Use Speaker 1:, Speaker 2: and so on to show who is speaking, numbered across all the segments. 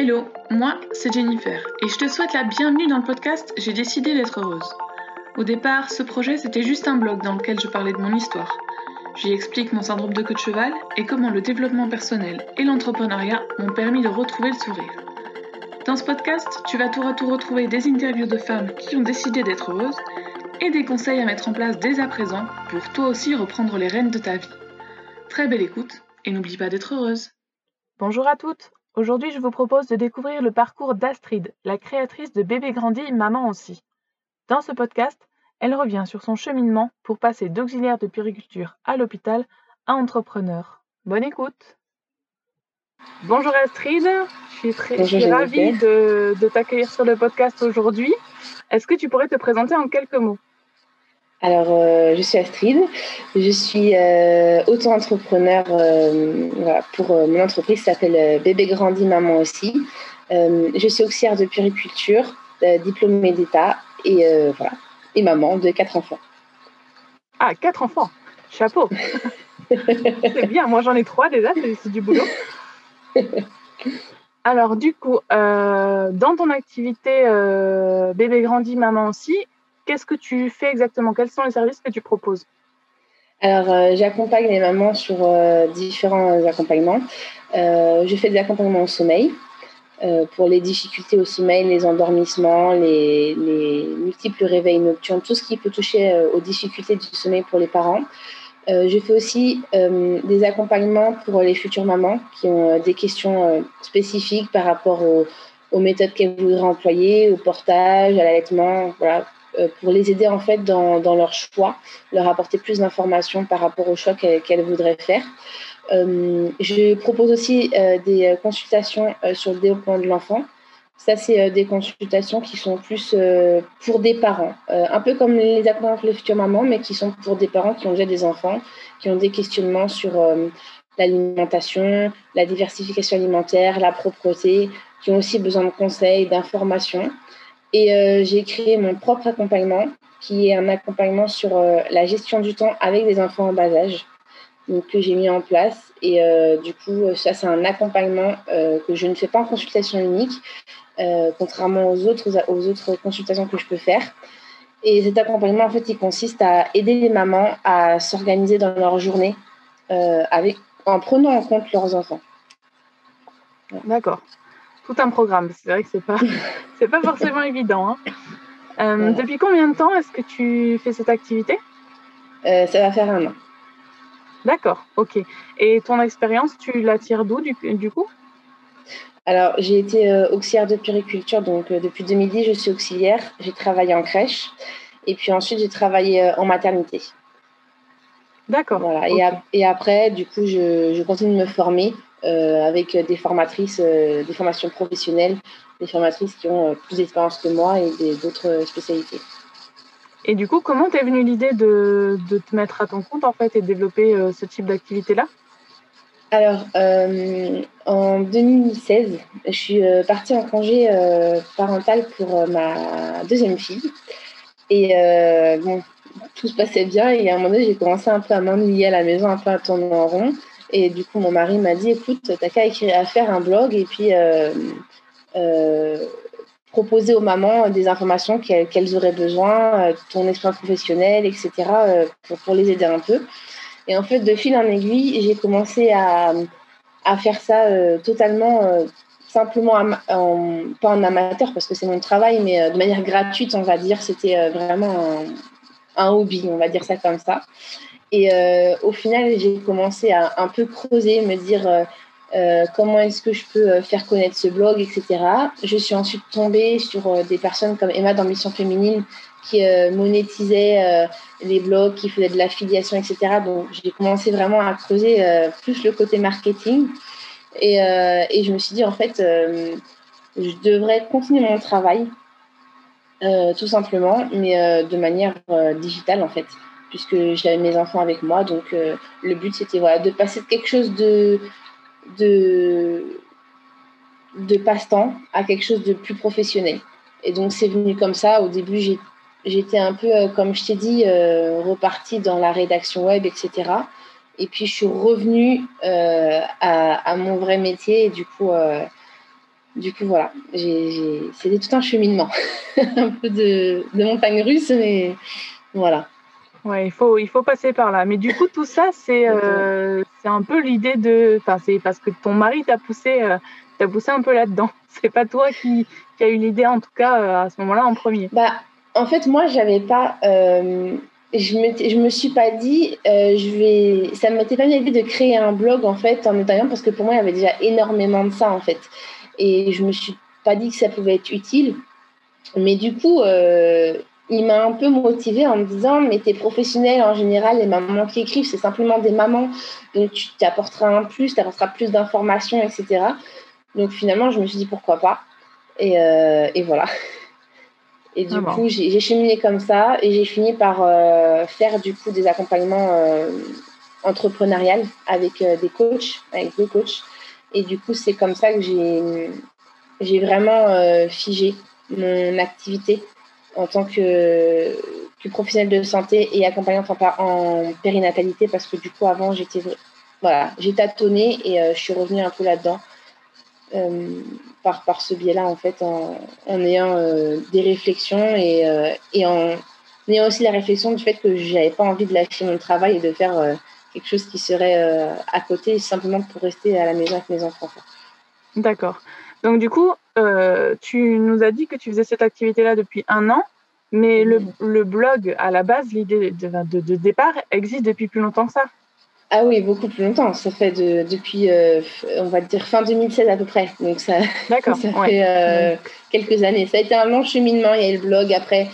Speaker 1: Hello, moi c'est Jennifer et je te souhaite la bienvenue dans le podcast J'ai décidé d'être heureuse. Au départ, ce projet c'était juste un blog dans lequel je parlais de mon histoire. J'y explique mon syndrome de queue de cheval et comment le développement personnel et l'entrepreneuriat m'ont permis de retrouver le sourire. Dans ce podcast, tu vas tour à tour retrouver des interviews de femmes qui ont décidé d'être heureuses et des conseils à mettre en place dès à présent pour toi aussi reprendre les rênes de ta vie. Très belle écoute et n'oublie pas d'être heureuse.
Speaker 2: Bonjour à toutes. Aujourd'hui, je vous propose de découvrir le parcours d'Astrid, la créatrice de Bébé Grandi, Maman aussi. Dans ce podcast, elle revient sur son cheminement pour passer d'auxiliaire de puriculture à l'hôpital à entrepreneur. Bonne écoute Bonjour Astrid, je suis, très, ravie de, de t'accueillir sur le podcast aujourd'hui. Est-ce que tu pourrais te présenter en quelques mots?
Speaker 3: Alors, euh, je suis Astrid, je suis euh, auto-entrepreneur euh, pour mon entreprise qui s'appelle Bébé Grandi Maman aussi. je suis auxiliaire de puriculture, diplômée d'État et, voilà, et maman de quatre enfants.
Speaker 2: Ah, quatre enfants Chapeau C'est bien, moi j'en ai trois déjà, c'est du boulot. Alors, du coup, dans ton activité Bébé Grandi Maman aussi, Qu'est-ce que tu fais exactement? Quels sont les services que tu proposes?
Speaker 3: Alors, euh, j'accompagne les mamans sur euh, différents accompagnements. Euh, je fais des accompagnements au sommeil pour les difficultés au sommeil, les endormissements, les, multiples réveils nocturnes, tout ce qui peut toucher aux difficultés du sommeil pour les parents. je fais aussi des accompagnements pour les futures mamans qui ont des questions spécifiques par rapport aux, méthodes qu'elles voudraient employer, au portage, à l'allaitement, voilà, pour les aider en fait dans, dans leur choix, leur apporter plus d'informations par rapport au choix qu'elles voudraient faire. Euh, je propose aussi euh, des consultations sur le développement de l'enfant. Ça, c'est des consultations qui sont plus pour des parents, un peu comme les accompagnements les futures mamans, mais qui sont pour des parents qui ont déjà des enfants, qui ont des questionnements sur l'alimentation, la diversification alimentaire, la propreté, qui ont aussi besoin de conseils, d'informations. Et euh, j'ai créé mon propre accompagnement, qui est un accompagnement sur euh, la gestion du temps avec des enfants en bas âge, donc, que j'ai mis en place. Et euh, du coup, ça, c'est un accompagnement que je ne fais pas en consultation unique, contrairement aux autres, aux autres consultations que je peux faire. Et cet accompagnement, en fait, il consiste à aider les mamans à s'organiser dans leur journée en prenant en compte leurs enfants.
Speaker 2: D'accord tout un programme. C'est vrai que c'est pas, c'est pas forcément évident. Hein. Euh, depuis combien de temps est-ce que tu fais cette activité?
Speaker 3: Euh, Ça va faire un an.
Speaker 2: D'accord, ok. Et ton expérience, tu la tires d'où du, du, coup?
Speaker 3: Alors, j'ai été euh, auxiliaire de puriculture, donc depuis 2010, je suis auxiliaire. J'ai travaillé en crèche et puis ensuite, j'ai travaillé en maternité.
Speaker 2: D'accord.
Speaker 3: Voilà. Et, et, après, du coup, je, je continue de me former avec des formatrices, euh, des formations professionnelles, des formatrices qui ont euh, plus d'expérience que moi et d'autres spécialités.
Speaker 2: Et du coup, comment t'es venue l'idée de, de, te mettre à ton compte en fait et de développer ce type d'activité-là?
Speaker 3: Alors, en 2016, je suis partie en congé parental pour ma deuxième fille. Et bon, tout se passait bien. Et à un moment donné, j'ai commencé un peu à m'ennuyer à la maison, un peu à tourner en rond. Et du coup, mon mari m'a dit, écoute, t'as qu'à écrire, à faire un blog et puis euh, euh, proposer aux mamans des informations qu'elles auraient besoin, euh, ton expérience professionnelle, etc., pour, les aider un peu. Et en fait, de fil en aiguille, j'ai commencé à, à, faire ça totalement, simplement, en, pas en amateur, parce que c'est mon travail, mais de manière gratuite, on va dire. C'était vraiment un, hobby, on va dire ça comme ça. Et euh, au final, j'ai commencé à un peu creuser, me dire euh, euh, comment est-ce que je peux faire connaître ce blog, etc. Je suis ensuite tombée sur des personnes comme Emma d'Ambition Féminine qui monétisaient les blogs, qui faisaient de l'affiliation, etc. Donc, j'ai commencé vraiment à creuser plus le côté marketing. Et, et, je me suis dit, en fait, je devrais continuer mon travail, tout simplement, mais de manière digitale, en fait puisque j'avais mes enfants avec moi. Donc, euh, le but, c'était voilà, de passer de quelque chose de, de, de passe-temps à quelque chose de plus professionnel. Et donc, c'est venu comme ça. Au début, j'étais un peu, euh, comme je t'ai dit, euh, repartie dans la rédaction web, etc. Et puis, je suis revenue à, à, mon vrai métier. Et du coup, du coup, voilà, c'était tout un cheminement, un peu de, de montagne russe, mais voilà.
Speaker 2: Ouais, il faut, il faut passer par là. Mais du coup, tout ça, c'est euh, un peu l'idée de. Enfin, c'est parce que ton mari t'a poussé, euh, t'a poussé un peu là-dedans. C'est pas toi qui, qui a eu l'idée, en tout cas, euh, à ce moment-là, en premier.
Speaker 3: Bah, en fait, moi, j'avais pas. Euh, je me, je me suis pas dit, je vais. Ça m'était pas l'idée de créer un blog, en fait, en italien, parce que pour moi, il y avait déjà énormément de ça, en fait. Et je me suis pas dit que ça pouvait être utile. Mais du coup, il m'a un peu motivée en me disant mais t'es professionnelle en général les mamans qui écrivent c'est simplement des mamans. Donc tu t'apporteras un plus tu apporteras plus d'informations etc donc finalement je me suis dit pourquoi pas. Et, euh, et voilà. Et du ah coup j'ai cheminé comme ça et j'ai fini par euh, faire du coup des accompagnements euh, entrepreneuriales avec des coachs avec des coachs. Et du coup c'est comme ça que j'ai j'ai vraiment figé mon activité en tant que, que professionnelle de santé et accompagnante en, périnatalité parce que du coup avant j'étais voilà j'ai tâtonné et euh, je suis revenue un peu là-dedans euh, par, par ce biais-là en fait en, ayant euh, des réflexions et, et en ayant aussi la réflexion du fait que j'avais pas envie de lâcher mon travail et de faire quelque chose qui serait à côté simplement pour rester à la maison avec mes enfants.
Speaker 2: D'accord. Donc du coup, euh, tu nous as dit que tu faisais cette activité-là depuis un an, mais le, le, blog, à la base, l'idée de, de, départ, existe depuis plus longtemps que ça.
Speaker 3: Ah oui, beaucoup plus longtemps. Ça fait de, depuis, euh, on va dire, fin 2016 à peu près. Donc ça, ça fait euh, quelques années. Ça a été un long cheminement. Il y a eu le blog. Après,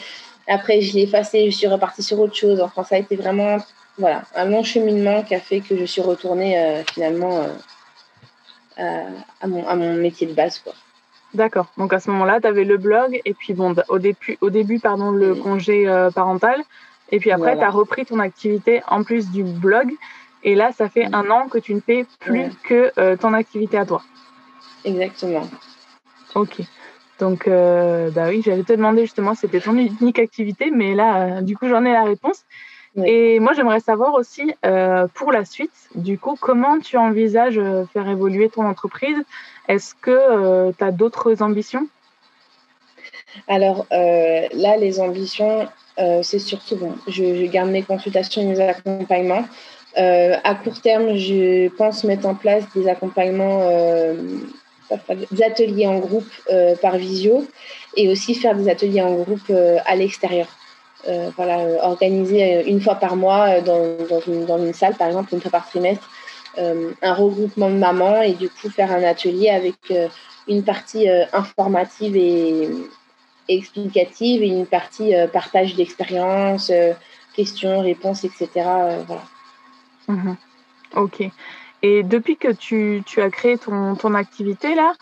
Speaker 3: après je l'ai effacé. Je suis repartie sur autre chose. Enfin, ça a été vraiment voilà, un long cheminement qui a fait que je suis retournée finalement à, mon, à mon métier de base. Quoi.
Speaker 2: D'accord. Donc à ce moment-là, tu avais le blog et puis bon, au début, au début pardon, le congé euh, parental. Et puis après, tu as repris ton activité en plus du blog. Et là, ça fait un an que tu ne fais plus que euh, ton activité à toi.
Speaker 3: Exactement.
Speaker 2: Ok. Donc, euh, bah oui, j'allais te demander justement, c'était ton unique activité, mais là, du coup, j'en ai la réponse. Et moi, j'aimerais savoir aussi, pour la suite, du coup, comment tu envisages faire évoluer ton entreprise? Est-ce que euh, tu as d'autres ambitions?
Speaker 3: Alors euh, là, les ambitions, euh, c'est surtout, bon, je, garde mes consultations et mes accompagnements. à court terme, je pense mettre en place des accompagnements, des ateliers en groupe par visio et aussi faire des ateliers en groupe à l'extérieur. Voilà, organiser une fois par mois dans, une, dans, une, salle, par exemple, une fois par trimestre, euh, un regroupement de mamans et du coup faire un atelier avec euh, une partie euh, informative et, explicative et une partie partage d'expériences, questions, réponses, etc. voilà.
Speaker 2: Mhm. Ok. Et depuis que tu, tu as créé ton, ton activité là,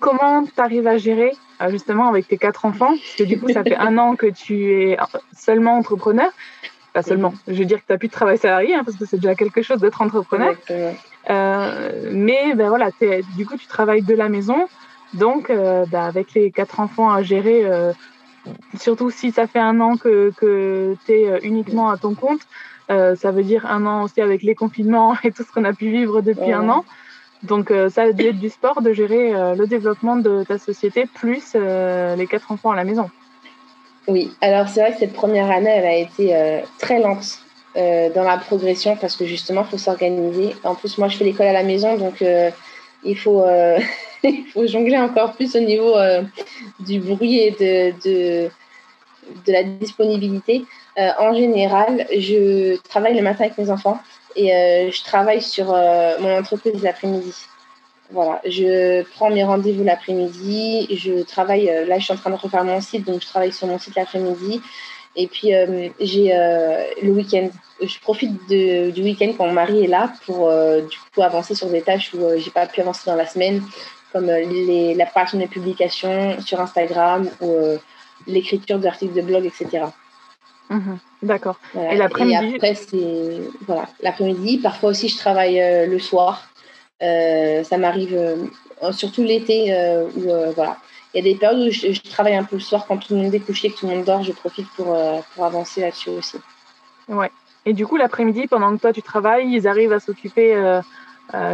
Speaker 2: comment tu arrives à gérer justement avec tes quatre enfants? Parce que du coup, ça fait un an que tu es seulement entrepreneur. Pas seulement. Je veux dire que tu n'as plus de travail salarié, hein, parce que c'est déjà quelque chose d'être entrepreneur. Euh, mais ben voilà, du coup, tu travailles de la maison. Donc, euh, ben, avec les quatre enfants à gérer, euh, surtout si ça fait un an que, que tu es uniquement à ton compte, ça veut dire un an aussi avec les confinements et tout ce qu'on a pu vivre depuis un an. Donc, ça a dû être du sport de gérer le développement de ta société plus les quatre enfants à la maison.
Speaker 3: Oui, alors c'est vrai que cette première année, elle a été euh, très lente euh, dans la progression parce que justement, il faut s'organiser. En plus, moi, je fais l'école à la maison, donc euh, il, faut, il faut jongler encore plus au niveau du bruit et de, de, de la disponibilité. En général, je travaille le matin avec mes enfants et je travaille sur mon entreprise l'après-midi. Voilà, je prends mes rendez-vous l'après-midi. Je travaille, euh, là, je suis en train de refaire mon site, donc je travaille sur mon site l'après-midi. Et puis, euh, j'ai euh, le week-end. Je profite du week-end quand mon mari est là pour du coup avancer sur des tâches où j'ai pas pu avancer dans la semaine, comme les, la préparation des publications sur Instagram ou l'écriture d'articles de blog, etc.
Speaker 2: Mhm, d'accord.
Speaker 3: Et l'après-midi après, c'est voilà, l'après-midi. Parfois aussi, je travaille le soir. Euh, ça m'arrive euh, surtout l'été euh, où voilà. Il y a des périodes où je, travaille un peu le soir quand tout le monde est couché, que tout le monde dort, je profite pour, pour avancer là-dessus aussi.
Speaker 2: Ouais. Et du coup, l'après-midi, pendant que toi tu travailles, ils arrivent à s'occuper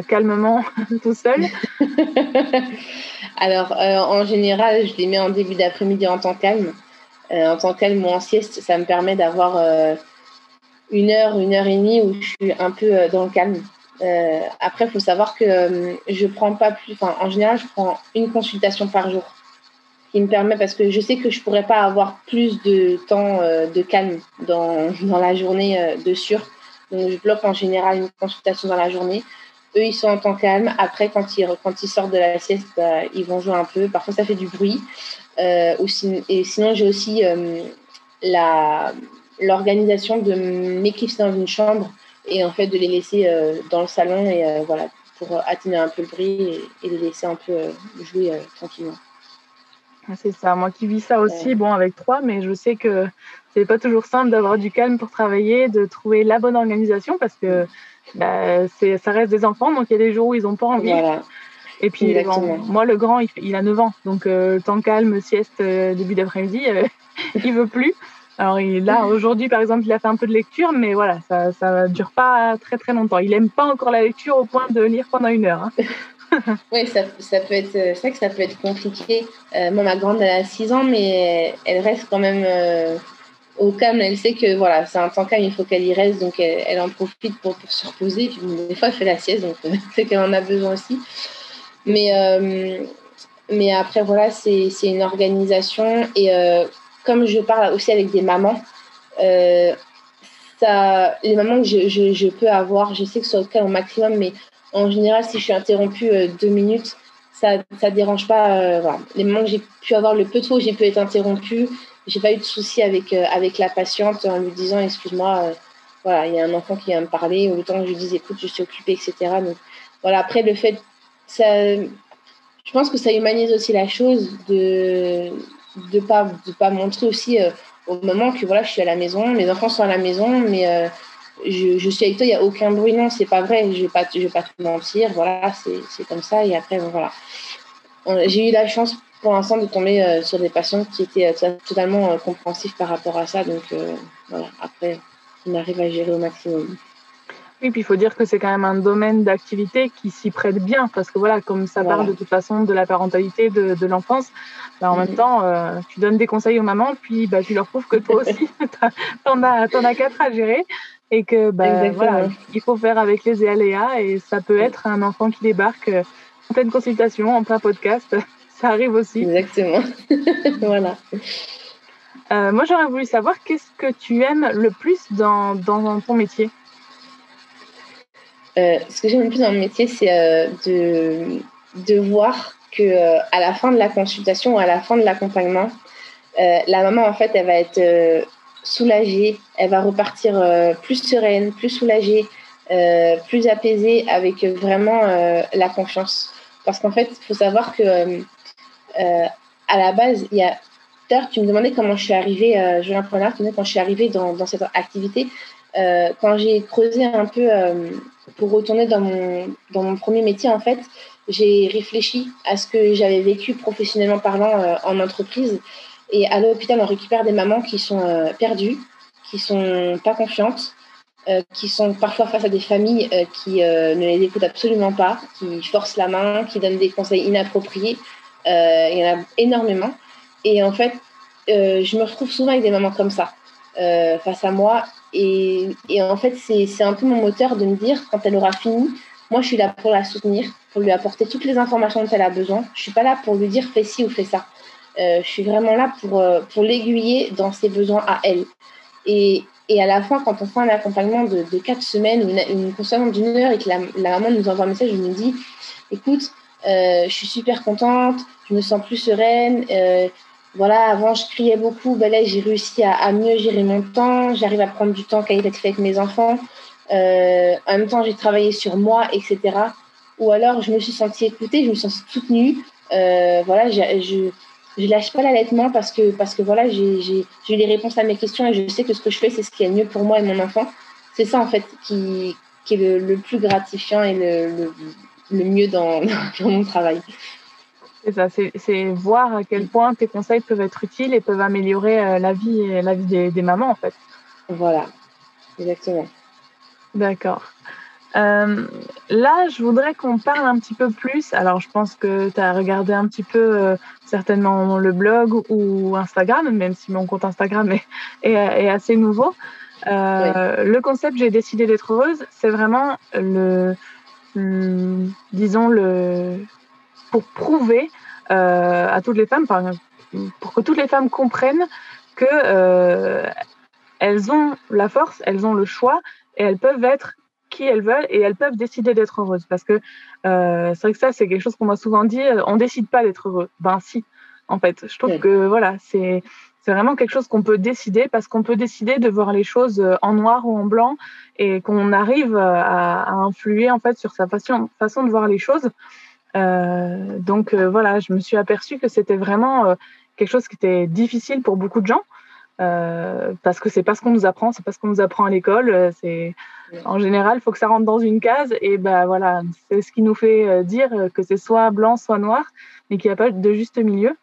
Speaker 2: calmement tout seuls
Speaker 3: Alors, en général, je les mets en début d'après-midi en temps calme. En temps calme ou en sieste, ça me permet d'avoir une heure, une heure et demie où je suis un peu dans le calme. après, il faut savoir que je prends pas plus. En général, je prends une consultation par jour qui me permet, parce que je sais que je pourrais pas avoir plus de temps euh, de calme dans, dans la journée euh, de sûr. Donc, je bloque en général une consultation dans la journée. Eux, ils sont en temps calme. Après, quand ils, quand ils sortent de la sieste, bah, ils vont jouer un peu. Parfois, ça fait du bruit. Euh, et sinon, j'ai aussi la l'organisation de m'éclipser dans une chambre et en fait de les laisser dans le salon et voilà pour atténuer un peu le bruit et, et les laisser un peu jouer tranquillement.
Speaker 2: Ah, c'est ça, moi qui vis ça aussi, bon, avec trois, mais je sais que c'est pas toujours simple d'avoir du calme pour travailler, de trouver la bonne organisation parce que bah, ça reste des enfants, donc il y a des jours où ils n'ont pas envie. Et puis, moi, le grand, il, a 9 ans, donc euh, temps calme, sieste, euh, début d'après-midi, euh, il veut plus. Alors il, là, aujourd'hui, par exemple, il a fait un peu de lecture, mais voilà, ça ne dure pas très très longtemps. Il aime pas encore la lecture au point de lire pendant une heure. Hein.
Speaker 3: oui, ça, ça, peut être, c'est vrai que ça peut être compliqué. Euh, moi, ma grande, elle a 6 ans, mais elle reste quand même au calme. Elle sait que voilà, c'est un temps calme, il faut qu'elle y reste, donc elle, en profite pour, se reposer. Puis, des fois, elle fait la sieste, donc c'est qu'elle en a besoin aussi. Mais, euh, mais après, voilà, c'est, une organisation. Et comme je parle aussi avec des mamans, ça, les mamans que je, je, peux avoir, je sais que c'est au cas au maximum, mais en général, si je suis interrompue euh, deux minutes, ça ne dérange pas. Euh. Les moments que j'ai pu avoir le peu de fois où j'ai pu être interrompue, j'ai pas eu de souci avec, euh, avec la patiente en lui disant excuse-moi, voilà, il y a un enfant qui vient me parler, le temps que je lui dise écoute, je suis occupée, etc. Donc voilà, après le fait, je pense que ça humanise aussi la chose de de pas de pas montrer aussi au moment que voilà, je suis à la maison, mes enfants sont à la maison, mais je, suis avec toi, il n'y a aucun bruit. Non, c'est pas vrai. Je vais, pas, je vais pas te mentir. Voilà, c'est comme ça. Et après, voilà. J'ai eu la chance pour l'instant de tomber euh, sur des patients qui étaient euh, totalement euh, compréhensifs par rapport à ça. Donc, voilà, après, on arrive à gérer au maximum.
Speaker 2: Oui, puis il faut dire que c'est quand même un domaine d'activité qui s'y prête bien, parce que voilà, comme ça parle de toute façon de la parentalité, de, de l'enfance, bah, en même mm-hmm. temps, tu donnes des conseils aux mamans, puis bah, tu leur prouves que toi aussi, t'en as, en as quatre à gérer et que bah, voilà, il faut faire avec les aléas et ça peut être un enfant qui débarque euh, en pleine consultation, en plein podcast, ça arrive aussi.
Speaker 3: Exactement, voilà.
Speaker 2: Euh, moi, j'aurais voulu savoir qu'est-ce que tu aimes le plus dans, dans ton métier?
Speaker 3: Euh, Ce que j'aime le plus dans mon métier, c'est de, de voir que à la fin de la consultation ou à la fin de l'accompagnement, la maman, en fait, elle va être soulagée, elle va repartir euh, plus sereine, plus soulagée, euh, plus apaisée avec vraiment euh, la confiance. Parce qu'en fait, il faut savoir que à la base, il y a. Tu me demandais comment je suis arrivée, euh, Julien Prenard, quand je suis arrivée dans cette activité. quand j'ai creusé un peu pour retourner dans mon, premier métier, en fait, j'ai réfléchi à ce que j'avais vécu professionnellement parlant en entreprise et à l'hôpital, on récupère des mamans qui sont euh, perdues, qui sont pas confiantes, euh, qui sont parfois face à des familles euh, qui ne les écoutent absolument pas, qui forcent la main, qui donnent des conseils inappropriés. il y en a énormément. Et en fait, je me retrouve souvent avec des mamans comme ça face à moi. Et, en fait, c'est un peu mon moteur de me dire, quand elle aura fini, moi, je suis là pour la soutenir, pour lui apporter toutes les informations dont elle a besoin. Je suis pas là pour lui dire fais ci ou fais ça. Euh, je suis vraiment là pour, euh, pour l'aiguiller dans ses besoins à elle. Et, à la fin, quand on fait un accompagnement de, de quatre semaines ou une, une consultation d'une heure et que la, la, maman nous envoie un message, je me dis écoute, euh, je suis super contente, je me sens plus sereine. Voilà, avant je criais beaucoup, ben là j'ai réussi à, mieux gérer mon temps, j'arrive à prendre du temps qualitatif avec mes enfants. Euh, en même temps, j'ai travaillé sur moi, etc. Ou alors je me suis sentie écoutée, je me suis sentie soutenue. Euh, voilà, je, je lâche pas l'allaitement parce que, parce que voilà, j'ai les réponses à mes questions et je sais que ce que je fais, c'est ce qui est mieux pour moi et mon enfant. C'est ça, en fait, qui, qui est le, plus gratifiant et le, le, mieux dans, dans, mon travail.
Speaker 2: C'est ça, c'est voir à quel point tes conseils peuvent être utiles et peuvent améliorer euh, la vie, la vie des, des mamans, en fait.
Speaker 3: Voilà, exactement.
Speaker 2: D'accord. Euh, là, je voudrais qu'on parle un petit peu plus. Alors, je pense que tu as regardé un petit peu euh, certainement le blog ou Instagram, même si mon compte Instagram est, est, assez nouveau. Euh, Le concept J'ai décidé d'être heureuse, c'est vraiment le, disons, le, pour prouver euh, à toutes les femmes, pour que toutes les femmes comprennent que euh, elles ont la force, elles ont le choix et elles peuvent être qui elles veulent et elles peuvent décider d'être heureuses. Parce que euh, c'est vrai que ça, c'est quelque chose qu'on m'a souvent dit, on décide pas d'être heureux. Ben si, en fait. Je trouve que voilà, c'est c'est vraiment quelque chose qu'on peut décider parce qu'on peut décider de voir les choses en noir ou en blanc et qu'on arrive à, à, influer en fait sur sa façon, façon de voir les choses. Euh, donc euh, voilà, je me suis aperçue que c'était vraiment quelque chose qui était difficile pour beaucoup de gens. Euh, parce que c'est pas ce qu'on nous apprend, c'est pas ce qu'on nous apprend à l'école. Euh, c'est en général, faut que ça rentre dans une case et ben voilà, c'est ce qui nous fait euh, dire que c'est soit blanc, soit noir, mais qu'il n'y a pas de juste milieu.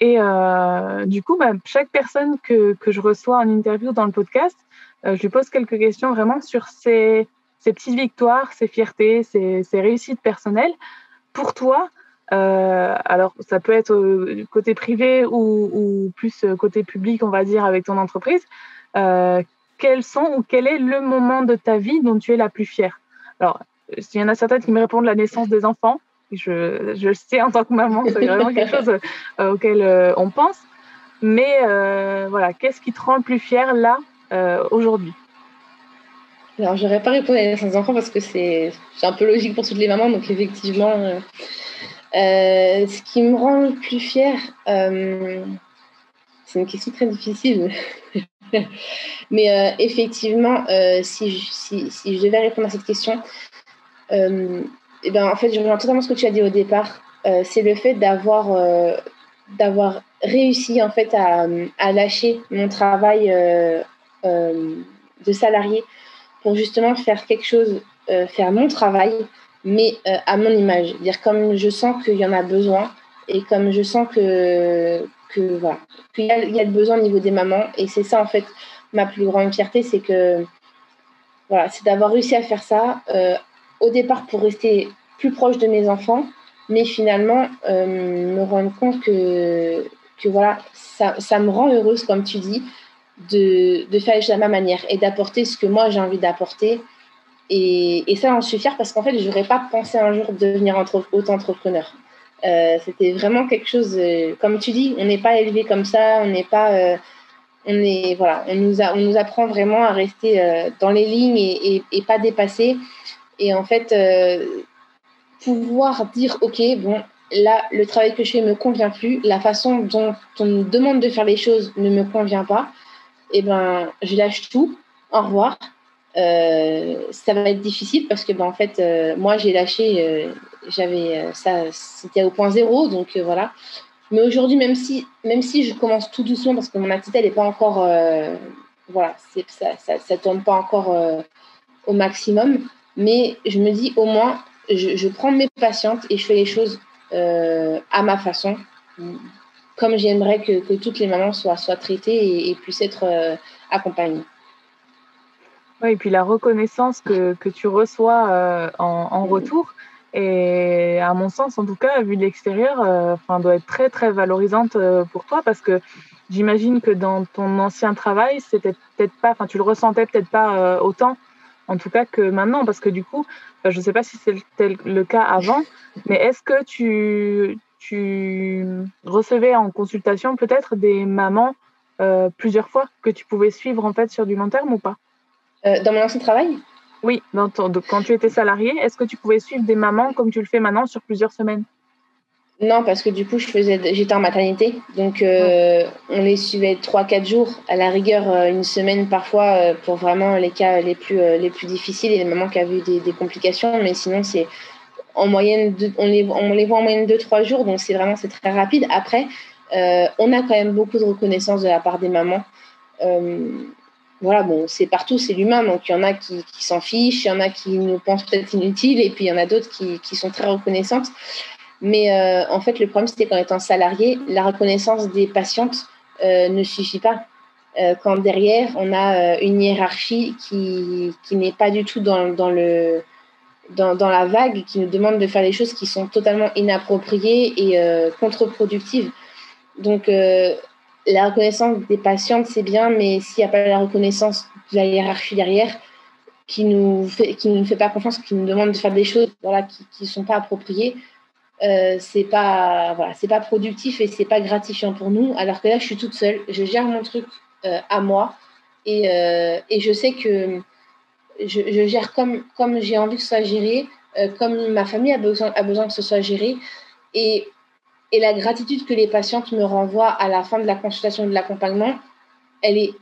Speaker 2: Et euh, du coup, bah, chaque personne que, que, je reçois en interview dans le podcast, euh, je lui pose quelques questions vraiment sur ses, ses petites victoires, ses fiertés, ses réussites personnelles. Pour toi, euh, alors, ça peut être euh, côté privé ou, ou, plus euh, côté public, on va dire, avec ton entreprise. Euh, quels sont ou quel est le moment de ta vie dont tu es la plus fière? Alors, il y en a certaines qui me répondent la naissance des enfants. Je, je le sais en tant que maman, c'est vraiment quelque chose euh, auquel on pense. Mais voilà, qu'est-ce qui te rend le plus fier là, aujourd'hui?
Speaker 3: Alors, je n'aurais pas répondu à la naissance des enfants parce que c'est un peu logique pour toutes les mamans. Donc, effectivement, euh, ce qui me rend le plus fière, euh, c'est une question très difficile. Mais euh, effectivement, euh, si, je, si, si, je devais répondre à cette question, euh, eh ben, en fait, je rejoins totalement ce que tu as dit au départ. Euh, c'est le fait d'avoir d'avoir réussi en fait à, à, lâcher mon travail de salarié pour justement faire quelque chose, faire mon travail mais euh, à mon image. Dire comme je sens qu'il y en a besoin et comme je sens que, que voilà, qu'il y, a, il y a le besoin au niveau des mamans. Et c'est ça, en fait, ma plus grande fierté, c'est que voilà, c'est d'avoir réussi à faire ça euh, au départ pour rester plus proche de mes enfants, mais finalement euh, me rendre compte que, que voilà, ça me rend heureuse, comme tu dis, de, faire de la même manière et d'apporter ce que moi j'ai envie d'apporter et, et, ça, j'en suis fière parce qu'en fait, je n'aurais pas pensé un jour devenir entre, auto-entrepreneur. Euh, C'était vraiment quelque chose, euh, comme tu dis, on n'est pas élevé comme ça, on n'est pas. Euh, on, est, voilà, on, nous a, on nous apprend vraiment à rester dans les lignes et, et, pas dépasser. Et en fait, pouvoir dire OK, bon, là, le travail que je fais ne me convient plus, la façon dont on me demande de faire les choses ne me convient pas, eh ben, je lâche tout, au revoir, euh, ça va être difficile parce que ben, en fait euh, moi j'ai lâché euh, j'avais ça c'était au point zéro donc voilà. Mais aujourd'hui même si je commence tout doucement parce que mon activité elle est pas encore voilà ça, ça, pas encore au maximum. Mais je me dis au moins je, je prends mes patientes et je fais les choses à ma façon comme j'aimerais que, que, toutes les mamans soient, soient traitées et, puissent être accompagnées.
Speaker 2: Oui, et puis la reconnaissance que, que tu reçois euh, en, retour, et à mon sens, en tout cas, vu de l'extérieur, euh, enfin, doit être très, très valorisante euh, pour toi parce que j'imagine que dans ton ancien travail, c'était peut-être pas, enfin, tu le ressentais peut-être pas euh, autant, en tout cas, que maintenant, parce que du coup, je ne sais pas si c'était le cas avant, mais est-ce que tu, tu recevais en consultation peut-être des mamans euh, plusieurs fois que tu pouvais suivre en fait sur du long terme ou pas?
Speaker 3: Euh, dans mon ancien travail?
Speaker 2: Oui, dans ton, de, quand tu étais salarié, est-ce que tu pouvais suivre des mamans comme tu le fais maintenant sur plusieurs semaines?
Speaker 3: Non, parce que du coup, je faisais, j'étais en maternité, donc euh, on les suivait 3-4 jours, à la rigueur une semaine parfois pour vraiment les cas les plus, les plus difficiles et les mamans qui avaient eu des, des complications, mais sinon c'est en moyenne, on, les, voit en moyenne 2-3 jours, donc c'est vraiment très rapide. Après, on a quand même beaucoup de reconnaissance de la part des mamans voilà, bon, c'est partout, c'est l'humain. Donc, il y en a qui, s'en fichent, il y en a qui nous pensent peut-être inutiles, et puis il y en a d'autres qui, sont très reconnaissantes. Mais euh, en fait, le problème, c'était qu'en étant salarié, la reconnaissance des patientes euh, ne suffit pas. quand derrière, on a une hiérarchie qui, n'est pas du tout dans le, dans, la vague, qui nous demande de faire des choses qui sont totalement inappropriées et contre-productives. Donc, la reconnaissance des patientes, c'est bien, mais s'il n'y a pas la reconnaissance de la hiérarchie derrière, qui nous fait, qui ne fait pas confiance, qui nous demande de faire des choses qui ne sont pas appropriées, euh, c'est pas voilà, pas productif et c'est pas gratifiant pour nous. Alors que là, je suis toute seule, je gère mon truc euh, à moi et, euh, et, je sais que je, gère comme comme j'ai envie que ce soit géré, euh, comme ma famille a besoin a besoin que ce soit géré et et la gratitude que les patientes me renvoient à la fin de la consultation de l'accompagnement, elle est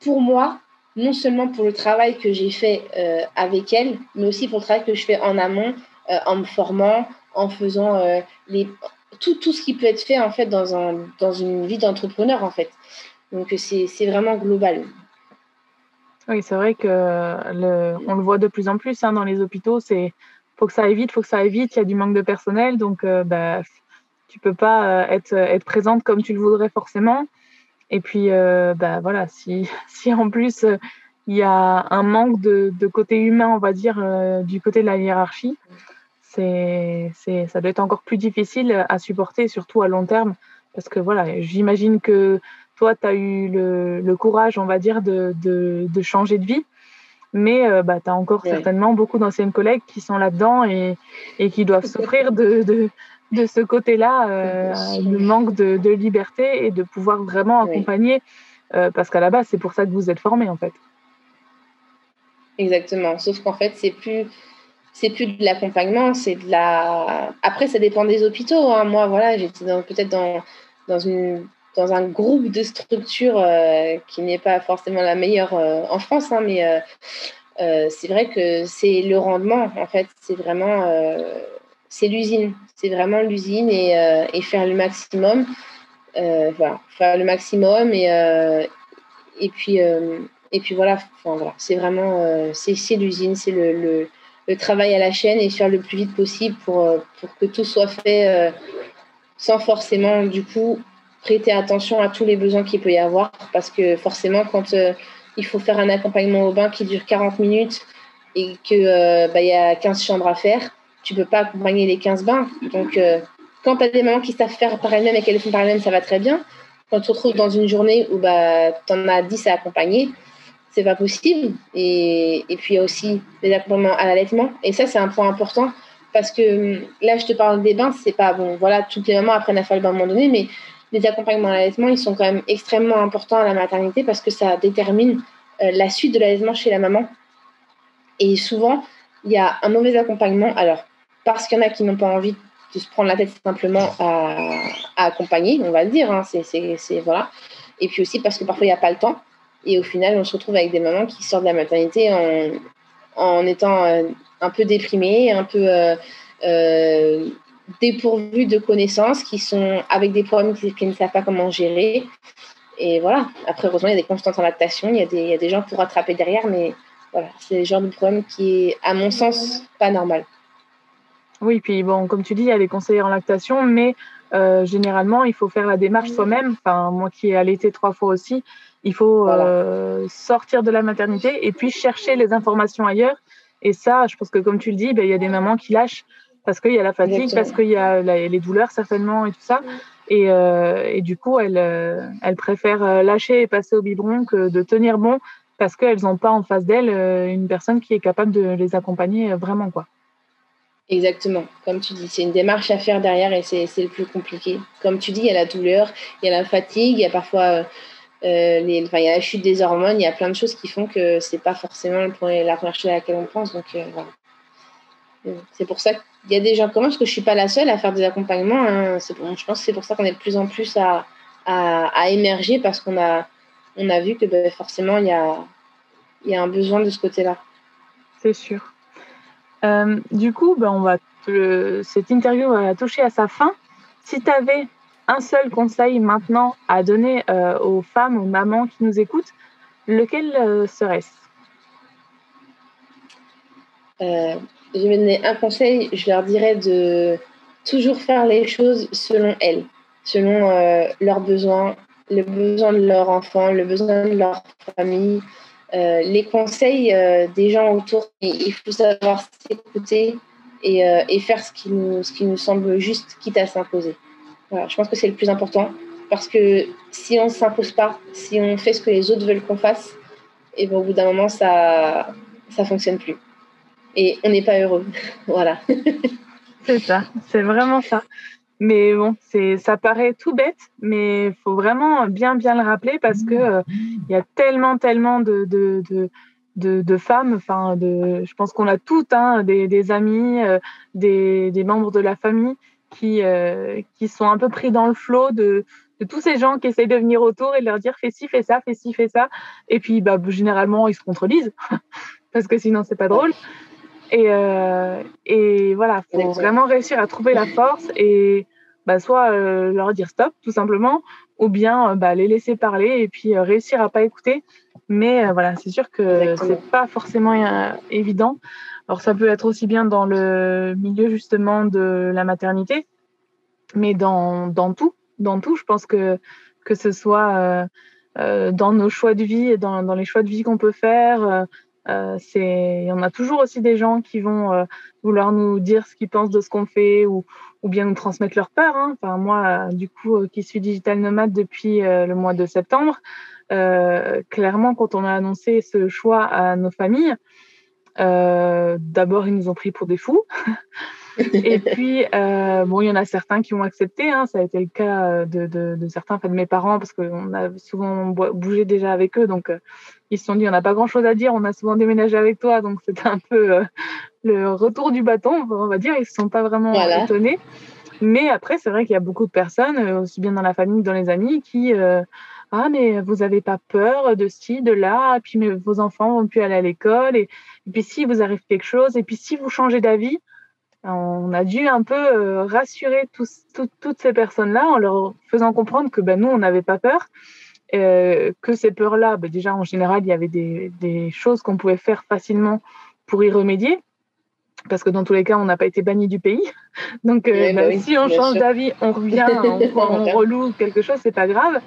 Speaker 3: pour moi non seulement pour le travail que j'ai fait euh, avec elles, mais aussi pour le travail que je fais en amont, euh, en me formant, en faisant les, tout, tout ce qui peut être fait en fait dans, un, dans une vie d'entrepreneur en fait. Donc c'est vraiment global.
Speaker 2: Oui, c'est vrai que le, on le voit de plus en plus hein, dans les hôpitaux. C'est faut que ça aille vite, faut que ça aille vite. Il y a du manque de personnel, donc bah, tu peux pas être, être présente comme tu le voudrais forcément. Et puis, euh, bah, voilà, si, en plus euh, il y a un manque de, côté humain, on va dire, euh, du côté de la hiérarchie, c'est, ça doit être encore plus difficile à supporter, surtout à long terme. Parce que voilà, j'imagine que toi, tu as eu le, le, courage, on va dire, de, de, de changer de vie. Mais bah, tu as encore certainement beaucoup d'anciennes collègues qui sont là-dedans et, et qui doivent souffrir de, de, de ce côté-là, euh, le manque de, liberté et de pouvoir vraiment accompagner, euh, parce qu'à la base, c'est pour ça que vous êtes formé en fait.
Speaker 3: Exactement. Sauf qu'en fait, c'est plus c'est plus de l'accompagnement, c'est de la. Après, ça dépend des hôpitaux. Hein. Moi, voilà, j'étais peut-être dans, dans, une, dans un groupe de structures euh, qui n'est pas forcément la meilleure en France, hein, mais c'est vrai que c'est le rendement, en fait. C'est vraiment l'usine. C'est vraiment l'usine et, euh, faire le maximum. Euh, voilà, faire le maximum et, euh, et, puis, et puis voilà, voilà. c'est vraiment c'est l'usine, c'est le, le, le, travail à la chaîne et faire le plus vite possible pour, pour que tout soit fait sans forcément du coup prêter attention à tous les besoins qu'il peut y avoir parce que forcément quand il faut faire un accompagnement au bain qui dure 40 minutes et qu'il bah, y a 15 chambres à faire, tu peux pas accompagner les 15 bains. Donc, euh, quand tu as des mamans qui savent faire par elles-mêmes et qu'elles font par elles-mêmes, ça va très bien. Quand tu te retrouves dans une journée où bah, tu en as 10 à accompagner, c'est pas possible. Et, et, puis, il y a aussi les accompagnements à l'allaitement. Et ça, c'est un point important parce que là, je te parle des bains, c'est pas bon. Voilà, toutes les mamans apprennent à faire le bain à un moment donné, mais les accompagnements à l'allaitement, ils sont quand même extrêmement importants à la maternité parce que ça détermine euh, la suite de l'allaitement chez la maman. Et souvent, il y a un mauvais accompagnement. Alors, parce qu'il y en a qui n'ont pas envie de se prendre la tête simplement à, accompagner, on va le dire. Hein, c'est, voilà. Et puis aussi parce que parfois, il n'y a pas le temps. Et au final, on se retrouve avec des mamans qui sortent de la maternité en, en étant euh, un peu déprimées, un peu euh, dépourvues de connaissances, qui sont avec des problèmes qui, ne savent pas comment gérer. Et voilà. Après, heureusement, il y a des constantes en lactation, il y, a des, il y a des gens pour rattraper derrière, mais voilà, c'est le genre de problème qui est, à mon sens, pas normal.
Speaker 2: Oui, puis bon, comme tu dis, il y a les conseillers en lactation, mais euh, généralement, il faut faire la démarche soi-même. Enfin, moi qui ai allaité trois fois aussi, il faut euh, sortir de la maternité et puis chercher les informations ailleurs. Et ça, je pense que comme tu le dis, ben, il y a des mamans qui lâchent parce qu'il y a la fatigue, parce qu'il y a les douleurs certainement et tout ça. Et, euh, et du coup, elles, elles préfèrent lâcher et passer au biberon que de tenir bon parce qu'elles n'ont pas en face d'elles une personne qui est capable de les accompagner vraiment. quoi.
Speaker 3: Exactement, comme tu dis, c'est une démarche à faire derrière et c'est le plus compliqué. Comme tu dis, il y a la douleur, il y a la fatigue, il y a parfois euh, les, enfin, il y a la chute des hormones, il y a plein de choses qui font que c'est pas forcément la première chose à laquelle on pense. Donc euh, voilà. C'est pour ça qu'il y a des gens comme moi, parce que je suis pas la seule à faire des accompagnements. Hein. Bon, je pense que c'est pour ça qu'on est de plus en plus à, à, à émerger parce qu'on a, on a vu que ben, forcément il y a, y a un besoin de ce côté-là.
Speaker 2: C'est sûr. Euh, du coup, ben, on va cette interview va toucher à sa fin. Si tu avais un seul conseil maintenant à donner euh, aux femmes, aux mamans qui nous écoutent, lequel euh, serait-ce?
Speaker 3: Je vais donner un conseil. Je leur dirais de toujours faire les choses selon elles, selon leurs besoins, le besoin de leur enfant, le besoin de leur famille, euh, les conseils euh, des gens autour. Il faut savoir s'écouter et, euh, faire ce qui, nous, semble juste, quitte à s'imposer. Je pense que c'est le plus important parce que si on ne s'impose pas, si on fait ce que les autres veulent qu'on fasse, et ben, au bout d'un moment, ça ne fonctionne plus. Et on n'est pas heureux. voilà.
Speaker 2: c'est ça, c'est vraiment ça. Mais bon, c'est, ça paraît tout bête, mais il faut vraiment bien, bien le rappeler parce que euh, il y a tellement, tellement de, de, de, de, femmes. De, je pense qu'on a toutes hein, des, des, amis, euh, des, des, membres de la famille qui, euh, qui sont un peu pris dans le flot de, de tous ces gens qui essayent de venir autour et de leur dire fais ci, fais ça, fais ci, fais ça. Et puis, bah, généralement, ils se contredisent parce que sinon, c'est pas drôle. Et, euh, et voilà, faut vraiment réussir à trouver la force et bah, soit euh, leur dire stop, tout simplement, ou bien euh, bah, les laisser parler et puis euh, réussir à pas écouter. Mais voilà, c'est sûr que c'est pas forcément évident. Alors ça peut être aussi bien dans le milieu justement de la maternité, mais dans, dans tout, dans tout, je pense que que ce soit euh, dans nos choix de vie et dans, dans les choix de vie qu'on peut faire, euh, c'est, on a toujours aussi des gens qui vont euh, vouloir nous dire ce qu'ils pensent de ce qu'on fait ou, ou bien nous transmettre leur peur. Hein. Enfin, moi, du coup, euh, qui suis digital nomade depuis le mois de septembre, clairement, quand on a annoncé ce choix à nos familles, d'abord, ils nous ont pris pour des fous. et puis, euh, bon, il y en a certains qui ont accepté. Hein, ça a été le cas de, de, de certains, enfin de mes parents, parce qu'on a souvent bougé déjà avec eux. Donc, euh, ils se sont dit, on n'a pas grand-chose à dire. On a souvent déménagé avec toi, donc c'était un peu euh, le retour du bâton, on va dire. Ils se sont pas vraiment voilà. étonnés. Mais après, c'est vrai qu'il y a beaucoup de personnes, aussi bien dans la famille que dans les amis, qui ah mais vous avez pas peur de ci, de là, et puis mais vos enfants vont plus aller à l'école, et, et puis si vous arrive quelque chose, et puis si vous changez d'avis, on a dû un peu euh, rassurer tous, tout, toutes ces personnes-là en leur faisant comprendre que ben, nous, on n'avait pas peur, euh, que ces peurs-là, ben, déjà en général, il y avait des, des choses qu'on pouvait faire facilement pour y remédier, parce que dans tous les cas, on n'a pas été banni du pays. Donc, euh, ben, bah oui, si on change d'avis, on revient, on, on reloue quelque chose, c'est pas grave.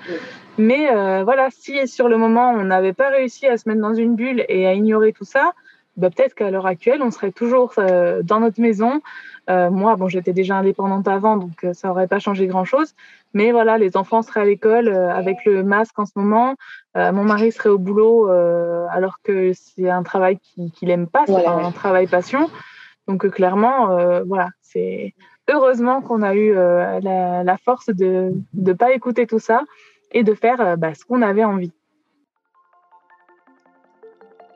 Speaker 2: Mais euh, voilà, si sur le moment, on n'avait pas réussi à se mettre dans une bulle et à ignorer tout ça, bah, peut-être qu'à l'heure actuelle, on serait toujours euh, dans notre maison. Euh, moi, bon, j'étais déjà indépendante avant, donc euh, ça n'aurait pas changé grand-chose. Mais voilà, les enfants seraient à l'école avec le masque en ce moment. Mon mari serait au boulot alors que c'est un travail qu'il qu n'aime pas, c'est voilà. un travail passion. Donc clairement, voilà, c'est heureusement qu'on a eu la, la, force de ne pas écouter tout ça et de faire bah, ce qu'on avait envie.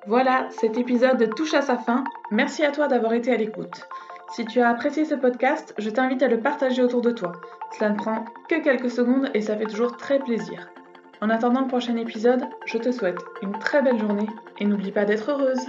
Speaker 1: Voilà, cet épisode touche à sa fin. Merci à toi d'avoir été à l'écoute. Si tu as apprécié ce podcast, je t'invite à le partager autour de toi. Cela ne prend que quelques secondes et ça fait toujours très plaisir. En attendant le prochain épisode, je te souhaite une très belle journée et n'oublie pas d'être heureuse.